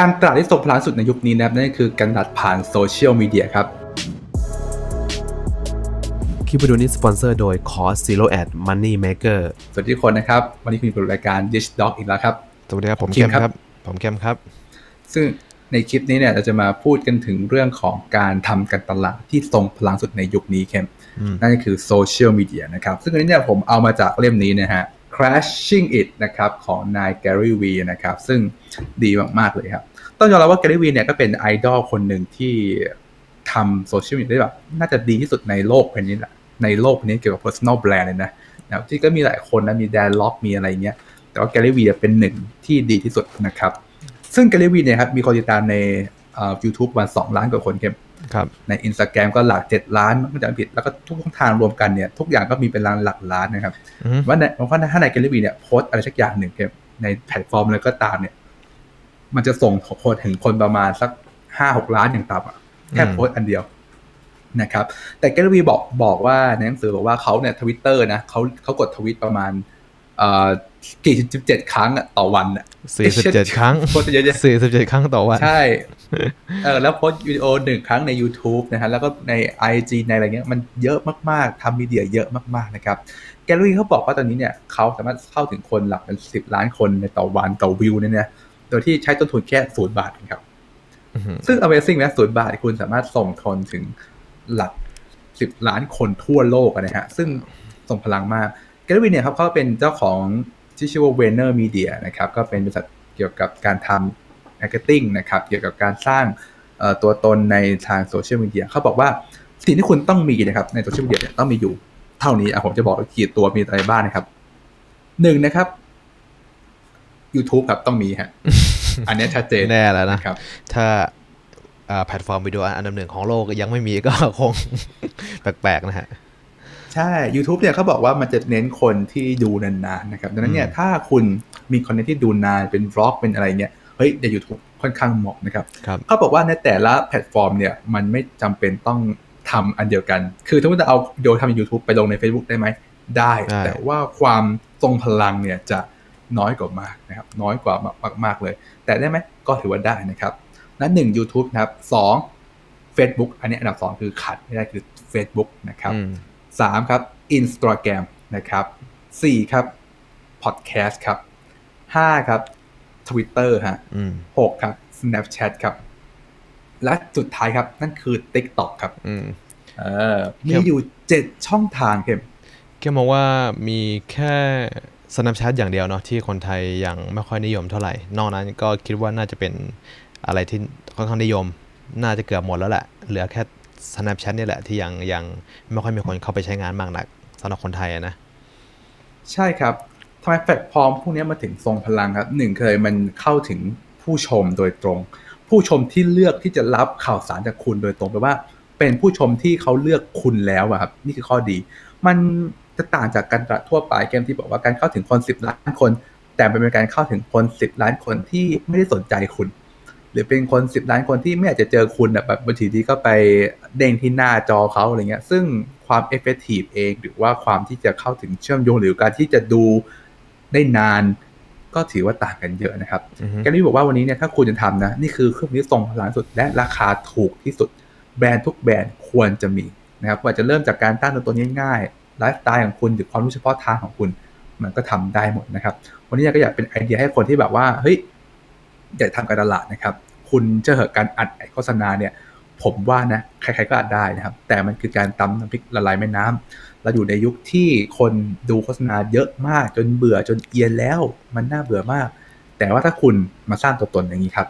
การตลาดที่ทรงพลังสุดในยุคนี้นะครับนั่นคือการตลาดผ่านโซเชียลมีเดียครับคลิปวิดีโอนี้สปอนเซอร์โดย Cost Zero Ad Money Maker สวัสดีทุกคนนะครับ วันนี้คุณอยู่กับรายการ Dish Dog อีกแล้วครับสวัสดีครับ ผมเข้มครับ ผมเข้มครับ ซึ่งในคลิปนี้เนี่ยเราจะมาพูดกันถึงเรื่องของการทำการตลาดที่ทรงพลังสุดในยุคนี้เข้มนั่นก็คือโซเชียลมีเดียนะครับ ซึ่งอันนี้เนี่ยผมเอามาจากเล่มนี้นะฮะ Crashing It นะครับของนาย Gary V นะครับซึ่งดีมาก ๆ เลยครับ ต้องยอมรับว่า Gary V เนี่ยก็เป็นไอดอลคนหนึ่งที่ทำโซเชียลมีเดียได้แบบน่าจะดีที่สุดในโลกคนนี้แหละในโลกนี้เกี่ยวกับ personal brand เลยนะนะที่ก็มีหลายคนนะ มีแดนล็อกมีอะไรเงี้ย แต่ว่า Gary V เป็นหนึ่งที่ดีที่สุดนะครับ ซึ่ง Gary V เนี่ยครับ มีคนติดตามในยูทูบวันสองล้านกว่าคนเข้มครับ ในอินสตาแกรมก็หลักเจ็ดล้านไม่จำผิดแล้วก็ทุกทางรวมกันเนี่ยทุกอย่างก็มีเป็นล้านหลักล้านนะครับว่าในว่าถ้าใน Gary Vee เนี่ยโพสต์อะไรสักอย่างหนึ่งในแพลตฟอร์มอะไรก็ตามเนี่ย มันจะส่งคนถึงคนประมาณสักห้าหกล้านอย่างต่ำอะแค่โพสต์อันเดียวนะครับ แต่ Gary Vee บอกบอกว่าในหนังสือบอกว่าเขาเนี่ยทวิตเตอร์นะเขาเขากดทวิตประมาณเอ่อ กี่สิบเจ็ดครั้งต่อวันอะสี่สิบเจ็ดครั้งโพสต์เยอะๆสี่สิบเจ็ดครั้งต่อวัน ใช่เออแล้วโพสต์วิดีโอหนึ่งครั้งใน YouTube นะฮะแล้วก็ใน IG ในอะไรเงี้ยมันเยอะมากๆทำ media เยอะมากๆนะครับ Gary เขาบอกว่าตอนนี้เนี่ยเขาสามารถเข้าถึงคนหลักเป็นสิบล้านคนในต่อวันต่อวิวเนี่ยโดยที่ใช้ต้นทุนแค่ศูนย์บาทครับซึ่ง Amazing นะศูนย์บาทคุณสามารถส่งคนถึงหลักสิบล้านคนทั่วโลกนะฮะซึ่งทรงพลังมาก Gary เนี่ยครับเขาเป็นเจ้าของที่ชื่อว่า VaynerMedia นะครับก็เป็นบริษัทเกี่ยวกับการทำ marketing นะครับเกี่ยวกับการสร้างตัวตนในทางโซเชียลมีเดียเขาบอกว่าสิ่งที่คุณต้องมีนะครับในโซเชียลมีเดียต้องมีอยู่เท่านี้อะผมจะบอกกี่ตัวมีอะไรบ้างนะครับหนึ่งนะครับ YouTube ครับต้องมีฮะอันนี้ชัดเจนแน่แล้วนะครับ ถ้าแพลตฟอร์มวิดีโออันดับหนึ่งของโลกยังไม่มีก็คงแปลกๆนะฮะ ใช่ YouTube เนี่ยเขาบอกว่ามันจะเน้นคนที่ดูนานๆนะครับดังนั้นเนี่ยถ้าคุณมีคอนเทนต์ที่ดูนานเป็น vlog เป็นอะไรเนี่ยเฮ้ยในยูทูบค่อนข้างเหมาะนะครับเขาบอกว่าในแต่ละแพลตฟอร์มเนี่ยมันไม่จำเป็นต้องทำอันเดียวกัน คือถ้าจะเอาวิดีโอทำใน YouTube ไปลงใน Facebook ได้ไหมได้ แต่ว่าความทรงพลังเนี่ยจะน้อยกว่ามากนะครับน้อยกว่ามากมากเลย แต่ได้ไหมก็ถือว่าได้นะครับนั้นหนึ่ง YouTube นะครับสอง Facebook อันนี้อันดับสองคือขัดไม่ได้คือ Facebook นะครับ 3ครับ Instagram นะครับ4ครับ Podcast ครับ5ครับ Twitter ฮะ6ครับ Snapchat ครับ และสุดท้ายครับ นั่นคือ TikTok ครับเออมีอยู่7ช่องทางเข้มแค่มองว่ามีแค่ Snapchat อย่างเดียวเนาะที่คนไทยยังไม่ค่อยนิยมเท่าไหร่ นอกนั้นก็คิดว่าน่าจะเป็นอะไรที่ค่อนข้างนิยม น่าจะเกือบหมดแล้วแหละ เหลือแค่ Snapchat นี่แหละที่ยังยังไม่ค่อยมีคนเข้าไปใช้งานมากนักสำหรับคนไทยนะ ใช่ครับทำไมแพลตฟอร์มพวกนี้มาถึงทรงพลังครับหนึ่งเคยมันเข้าถึงผู้ชมโดยตรง ผู้ชมที่เลือกที่จะรับข่าวสารจากคุณโดยตรงแปลว่า เป็นผู้ชมที่เขาเลือกคุณแล้วครับนี่คือข้อดี มันจะต่างจากการตลาดทั่วไปเกมที่บอกว่าการเข้าถึงคนสิบล้านคน แต่เป็นการเข้าถึงคนสิบล้านคนที่ไม่ได้สนใจคุณ หรือเป็นคนสิบล้านคนที่ไม่อยากจะเจอคุณแบบบางทีที่ก็ไปเด้งที่หน้าจอเขาอะไรเงี้ย ซึ่งความ effective เองหรือว่าความที่จะเข้าถึงเชื่อมโยงหรือการที่จะดูได้นาน ก็ถือว่าต่างกันเยอะนะครับ Gary บอกว่าวันนี้เนี่ยถ้าคุณจะทำนะ นี่คือเครื่องที่ทรงพลังสุดและราคาถูกที่สุด แบรนด์ทุกแบรนด์ควรจะมีนะครับว่าจะเริ่มจากการตั้งตัวตนง่ายๆไลฟ์สไตล์ของคุณหรือความรู้เฉพาะทางของคุณ มันก็ทำได้หมดนะครับ วันนี้ก็อยากเป็นไอเดียให้คนที่แบบว่าเฮ้ยอยากทำการตลาดนะครับ คุณจะเหอะการอัดโฆษณาเนี่ย ผมว่านะใครๆก็อัดได้นะครับ แต่มันคือการตำน้ำพริกละลายแม่น้ำเราอยู่ในยุคที่คนดูโฆษณาเยอะมากจนเบื่อจนเอียนแล้ว มันน่าเบื่อมาก แต่ว่าถ้าคุณมาสร้างตัวตนอย่างนี้ครับ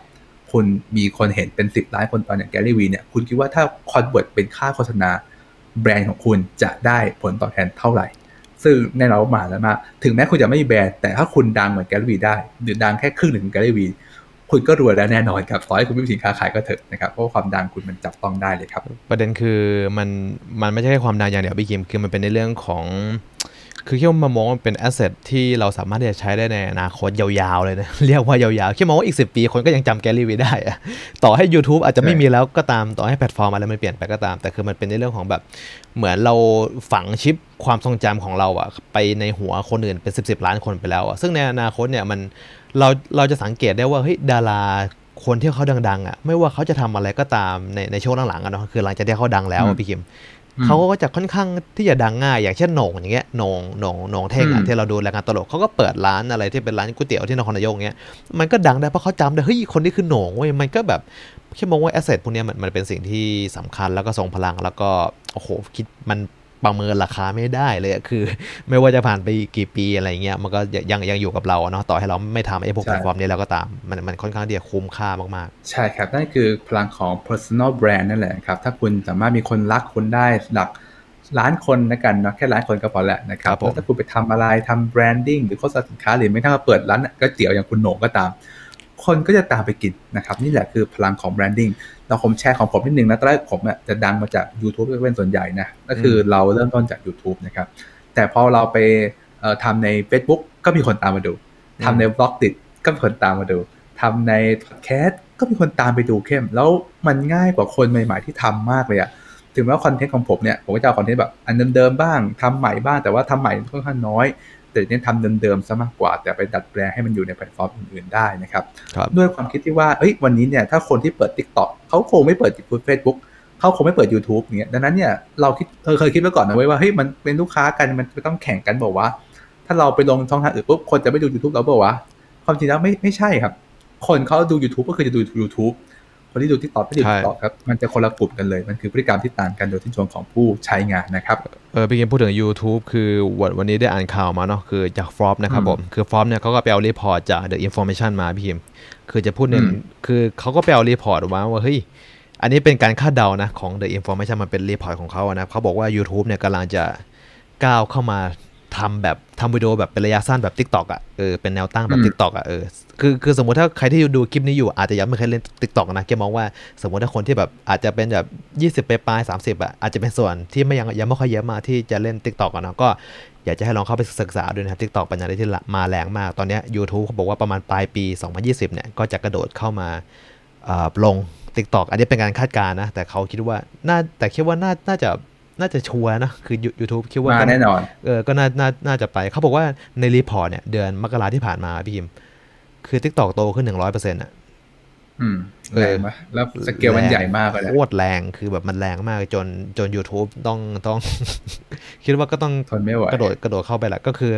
คุณมีคนเห็นเป็นสิบล้านคนตอนอย่าง Gary Vee เนี่ยคุณคิดว่าถ้า convert เป็นค่าโฆษณา แบรนด์ของคุณจะได้ผลตอบแทนเท่าไหร่ ซึ่งแน่นอนมาแล้วมา ถึงแม้คุณจะไม่มีแบรนด์แต่ถ้าคุณดังเหมือน Gary Vee ได้ หรือดังแค่ครึ่งหนึ่งของ Gary Vee คุณก็รวยแล้วแน่นอนครับขอให้คุณไม่มีสินค้าขายก็เถอะนะครับเพราะความดังคุณมันจับต้องได้เลยครับ ประเด็นคือมันมันไม่ใช่แค่ความดังอย่างเดียวพี่กิมคือมันเป็นในเรื่องของ คือคิดว่ามามองว่าเป็น asset ที่เราสามารถที่จะใช้ได้ในอนาคตยาวๆเลยนะเรียกว่ายาวๆคิดมองว่าอีกสิบปีคนก็ยังจำ Gary Vee ได้อะต่อให้ YouTube อาจจะไม่มีแล้วก็ตามต่อให้แพลตฟอร์มอะไรมันเปลี่ยนไปก็ตาม แต่คือมันเป็นในเรื่องของแบบ เหมือนเราฝังชิปความทรงจำของเราอะไปในหัวคนอื่นเป็นสิบสิบล้านคนไปแล้วอะซึ่งในอนาคตเนี่ยมันเราเราจะสังเกตได้ว่าเฮ้ยดาราคนที่เขาดังๆอะไม่ว่าเขาจะทำอะไรก็ตามในในช่วงหลังๆอะเนาะคือหลังจากที่เขาดังแล้วอือะพี่คิม เขาก็จะค่อนข้างที่จะดังง่าย อย่างเช่นโหน่งอย่างเงี้ยโหน่งโหน่งโหน่งเท่งอือะมที่เราดูรายการตลกเขาก็เปิดร้านอะไรที่เป็นร้านก๋วยเตี๋ยวที่นครนายกเงี้ยมันก็ดังได้เพราะเขาจำได้เฮ้ยคนนี้คือโหน่งเว้ยมันก็แบบแค่มองว่าแอสเซทพวกเนี้ยมันมันเป็นสิ่งที่สำคัญแล้วก็ทรงพลังแล้วก็โอ้โหคิดมัน ประเมินราคาไม่ได้เลยอะคือ ไม่ว่าจะผ่านไปกี่ปีอะไรเงี้ยมันก็ยังยังอยู่กับเราอะเนาะต่อให้เราไม่ทำไอ้พวกใช่แพลตฟอร์มนี้แล้วก็ตามมันมันค่อนข้างที่จะคุ้มค่ามากใช่ครับนั่นคือพลังของ personal brand นั่นแหละครับ ถ้าคุณสามารถมีคนรักคุณได้หลักล้านคนนะกันเนาะแค่ล้านคนก็พอแล้วนะครับครับผมแล้วถ้าคุณไปทำอะไรทำ branding หรือโฆษณาสินค้าหรือไม่ถ้าเปิดร้านก๋วยเตี๋ยวอย่างคุณโหน่งก็ตาม คนก็จะตามไปกินนะครับนี่แหละคือพลังของ branding เราผมแชร์ของผมนิดนึงนะตอนแรกผมอะจะดังมาจาก YouTube เป็นส่วนใหญ่นะก็คือเราเริ่มต้นจาก YouTube นะครับแต่พอเราไปเอ่อทำใน Facebook ก็มีคนตามมาดูทำใน Blockdit ก็มีคนตามมาดูทำในพอดแคสต์ก็มีคนตามไปดูเข้ม แล้วมันง่ายกว่าคนใหม่ ๆที่ทำมากเลยอะถึงแม้ว่าคอนเทนต์ของผมเนี่ยผมก็จะเอาคอนเทนต์แบบอันเดิมๆบ้างทำใหม่บ้างแต่ว่าทำใหม่ค่อนข้างน้อย แต่เน้นทำเดิมๆซะมากกว่า แต่ไปดัดแปลงให้มันอยู่ในแพลตฟอร์มอื่นๆได้นะครับๆครับด้วยความคิดที่ว่าเอ้ยวันนี้เนี่ยถ้าคนที่เปิด TikTok เขาคงไม่เปิดเฟซบุ๊กเขาคงไม่เปิด YouTube อย่างเงี้ยดังนั้นเนี่ยเราคิดเออเคยคิดไว้ก่อนนะเว้ยว่าเฮ้ยมันเป็นลูกค้ากันมันต้องแข่งกันบอกว่า ถ้าเราไปลงช่องทางอื่นปุ๊บคนจะไม่ดู YouTube เราบอกว่าความจริงแล้วไม่ไม่ใช่ครับ คนเขาดู YouTube ก็คือจะดู YouTube คนที่ดู TikTok ไม่ดูใช่ TikTok ครับมันจะคนละกลุ่มกันเลย มันคือพฤติกรรมที่ต่างกันโดยที่ชนของผู้ใช้งานนะครับเออพี่เกมพูดถึง YouTube คือวันวันนี้ได้อ่านข่าวมาเนาะคือจากฟรอปนะครับอืมผมคือฟรอปเนี่ยเขาก็ไปเอา report จาก The Information มาพี่เกมคือจะพูดเนี่ยอืมคือเขาก็ไปเอา report มาว่าเฮ้ยอันนี้เป็นการคาดเดานะของ The Information มันเป็น report ของเขาอะนะเขาบอกว่า YouTube เนี่ยกำลังจะก้าวเข้ามา ทำแบบทำวิดีโอแบบเป็นระยะสั้นแบบ TikTok อะเออเป็นแนวตั้งแบบอืม TikTok อะเออคือคือสมมติถ้าใครที่ดูคลิปนี้อยู่อาจจะยังไม่เคยเล่น TikTok นะแกมองว่าสมมติถ้าคนที่แบบอาจจะเป็นแบบ20ไปปลาย30อะอาจจะเป็นส่วนที่ไม่ยังยังไม่ค่อยเยอะมากที่จะเล่น TikTok อะเนาะก็อยากจะให้ลองเข้าไปศึกษาดูนะครับ TikTok เป็นอะไรที่มาแรงมาก ตอนเนี้ย YouTube เขาบอกว่าประมาณปลายปี 2020 เนี่ย ก็จะกระโดดเข้ามาเอ่อลง TikTok อันนี้เป็นการคาดการณ์นะ แต่เขาคิดว่าน่าแต่คิดว่าน่าน่าจะ น่าจะชัวร์นะคือ YouTube คิดว่ามาก็แน่นอนเออก็น่าน่าน่าจะไป เขาบอกว่าใน report เนี่ย เดือนมกราที่ผ่านมาพี่พิมคือ TikTok โตขึ้น100%อะอืมเอ อแรงไหมแล้วสเกลมันใหญ่มากเลยนะโคตรแรงคือแบบมันแรงมากจนจน YouTube ต้องต้อง คิดว่าก็ต้องทนไม่ไหวกระโดดกระโดดเข้าไปแหละก็คือ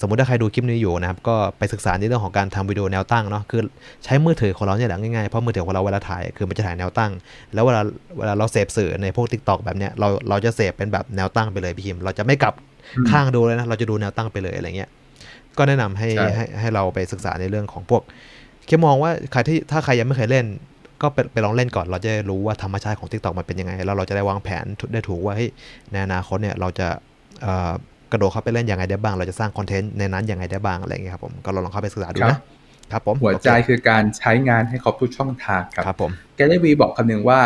สมมุติถ้าใครดูคลิปนี้อยู่นะครับ ก็ไปศึกษาในเรื่องของการทำวิดีโอแนวตั้งเนาะคือใช้มือถือของเราเนี่ยแหละง่ายๆ เพราะมือถือของเราเวลาถ่ายคือมันจะถ่ายแนวตั้ง แล้วเวลาเวลาเราเสพสื่อในพวก Tik t o อกแบบเนี้ยเราเราจะเสพเป็นแบบแนวตั้งไปเลยพี่คิม เราจะไม่กลับอืมข้างดูเลยนะเราจะดูแนวตั้งไปเลยอะไรเงี้ยก็แนะนำให้ใช่ให้ให้เราไปศึกษาในเรื่องของพวก แค่มองว่าใครที่ถ้าใครยังไม่เคยเล่น ก็ไปไปลองเล่นก่อน เราจะได้รู้ว่าธรรมชาติของ TikTok มันเป็นยังไง แล้วเราจะได้วางแผนได้ถูกว่าเฮ้ยในอนาคตเนี่ยเราจะเอ่อกระโดดเข้าไปเล่นยังไงได้บ้าง เราจะสร้างคอนเทนต์ในนั้นยังไงได้บ้างอะไรเงี้ยครับผมก็ลองเข้าไปศึกษาดูครับนะครับผมหัวใจโอเคคือการใช้งานให้ครบทุกช่องทางครับครับผมแกลเลวีบอกคำหนึ่งว่า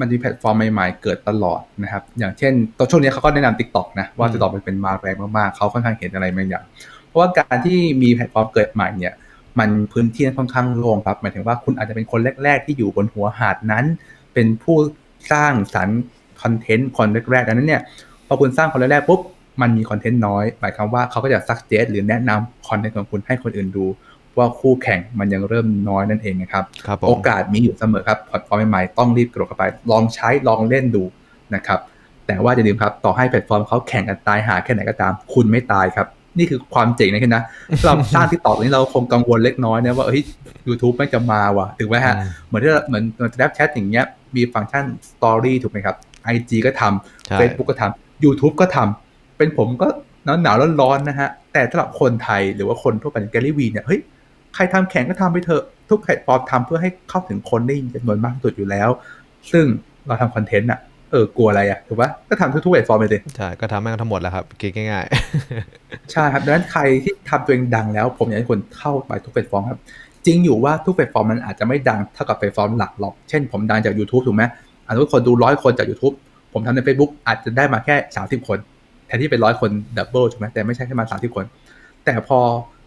มันมีแพลตฟอร์มใหม่ๆ เกิดตลอดนะครับ อย่างเช่นตอนช่วงนี้เขาก็แนะนำ TikTok นะ ว่าอืม TikTok มันเป็นมาแรงมากๆ เขาค่อนข้างเห็นอะไรบางอย่าง เพราะว่าการที่มีแพลตฟอร์มเกิดใหม่เนี่ย มันพื้นที่ค่อนข้างโล่งครับหมายถึงว่าคุณอาจจะเป็นคนแรก ๆ ที่อยู่บนหัวหาดนั้น เป็นผู้สร้างสรรค์คอนเทนต์คนแรกๆดังนั้นเนี่ยพอคุณสร้างคนแรกๆปุ๊บมันมีคอนเทนต์น้อยหมายความว่าเขาก็จะ suggest หรือแนะนำคอนเทนต์ของคุณให้คนอื่นดู ว่าคู่แข่งมันยังเริ่มน้อยนั่นเองนะครับครับผมโอกาสมีอยู่เสมอครับแพลตฟอร์มใหม่ๆต้องรีบกระโดดเข้าไป ลองใช้ลองเล่นดูนะครับแต่ว่าอย่าลืมครับต่อให้แพลตฟอร์มเขาแข่งกันตายห่าแค่ไหนก็ตาม คุณไม่ตายครับ นี่คือความเจ๋งนะคุณนะเราสร้างที่ต่อนี้เราคงกังวลเล็กน้อยนะว่าเฮ้ยยูทูบไม่จะมาว่ะถึงไหมฮะอืมเหมือนที่เราเหมือนเหมือน Snapchat อย่างเงี้ยมีฟังก์ชัน story ถูกไหมครับ IG ก็ทำใช่ Facebook ก็ทำ YouTube ก็ทำเป็นผมก็หนาวหนาวๆร้อนๆนะฮะ แต่สำหรับคนไทยหรือว่าคนทั่วไปในแกลลี่วีเนี่ยเฮ้ยใครทำแข่งก็ทำไปเถอะทุกแพลตฟอร์มทำเพื่อให้เข้าถึงคนได้จำนวนมากที่สุดอยู่แล้ว ซึ่งเราทำคอนเทนต์อะเออกลัวอะไรอะถูกปะก็ทำทุกๆแพลตฟอร์มไปเลยใช่ก็ทำแม่งทั้งหมดแหละครับคิดง่ายใช่ครับดังนั้นใครที่ทำตัวเองดังแล้ว ผมอยากให้คนเข้าไปทุกแพลตฟอร์มครับ จริงอยู่ว่าทุกแพลตฟอร์มมันอาจจะไม่ดังเท่ากับแพลตฟอร์มหลักหรอก เช่นผมดังจาก YouTube ถูกไหมอาจจะคนดูร้อยคนจาก YouTube ผมทำใน Facebook อาจจะได้มาแค่ 30 คนแทนที่เป็นร้อยคน double ถูกไหมแต่ไม่ใช่แค่มา 30 คน แต่พอ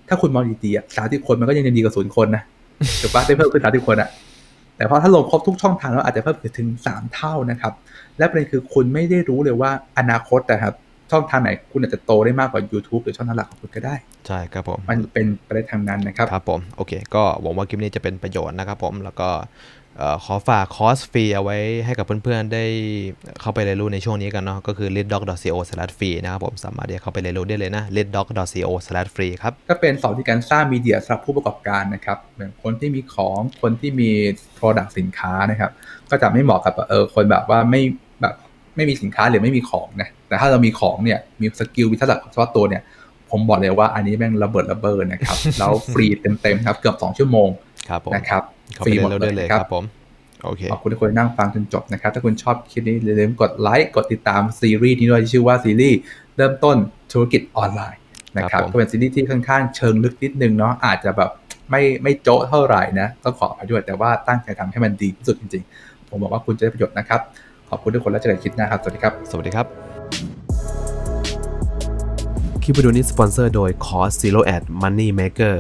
ถ้าคุณมองดีๆอะสามสิบคนมันก็ยังดีกว่าศูนย์คนนะถูกปะได้เพิ่มขึ้นสามสิบคนอะ แต่พอถ้าลงครบทุกช่องทางแล้วอาจจะเพิ่มถึงสามเท่านะครับ และประเด็นคือคุณไม่ได้รู้เลยว่าอนาคตนะครับช่องทางไหนคุณอาจจะโตได้มากกว่า YouTube หรือช่องทางหลักของคุณก็ได้ ใช่ครับผม มันเป็นไปได้ทางนั้นนะครับ ครับผม โอเค ก็หวังว่าคลิปนี้จะเป็นประโยชน์นะครับผมแล้วก็เอ่อ ขอฝากคอร์สฟรีเอาไว้ให้กับเพื่อนๆ ได้เข้าไปเรียนรู้ในช่วงนี้กันเนาะก็คือ leaddog.co/free นะครับผมสามารถที่จะเข้าไปเรียนรู้ได้เลยนะ leaddog.co/free ครับก็เป็นสอนที่การสร้างมีเดียสำหรับผู้ประกอบการนะครับเหมือนคนที่มีของคนที่มี Product สินค้านะครับก็จะไม่เหมาะกับเออคนแบบว่าไม่แบบไม่มีสินค้าหรือไม่มีของนะแต่ถ้าเรามีของเนี่ยมีสกิลมีทักษะเฉพาะตัวเนี่ยผมบอกเลยว่าอันนี้แม่งระเบิดระเบิดนะครับแล้วฟรีเต็มๆครับเกือบ2ชั่วโมงครับผมนะครับเข้า ฟไปรีเรียหมดนรู้เลได้ยเลยนะคครัรับบผมโอเคขอบคุณทุกคนที่นั่งฟังจนจบนะครับ ถ้าคุณชอบคลิปนี้อย่าลืมกดไลค์กดติดตามซีรีส์นี้ด้วยที่ชื่อว่าซีรีส์เริ่มต้นธุรกิจออนไลน์นะคครัรับบผมก็เป็นซีรีส์ที่ค่อนข้างเชิงลึกนิดนึงเนาะอาจจะแบบไม่ไม่โจ๊ะเท่าไหร่นะต้องขอไปด้วยแต่ว่าตั้งใจทำให้มันดีที่สุดจริงๆ ผมบอกว่าคุณจะได้ประโยชน์นะครับ ขอบคุณทุกคนแล้วเจอกันคลิปหน้าครับสวัสดีครับ สวัสดีครับ คลิปวิดีโอนี้สปอนเซอร์โดย Cost Zero Ad Money Maker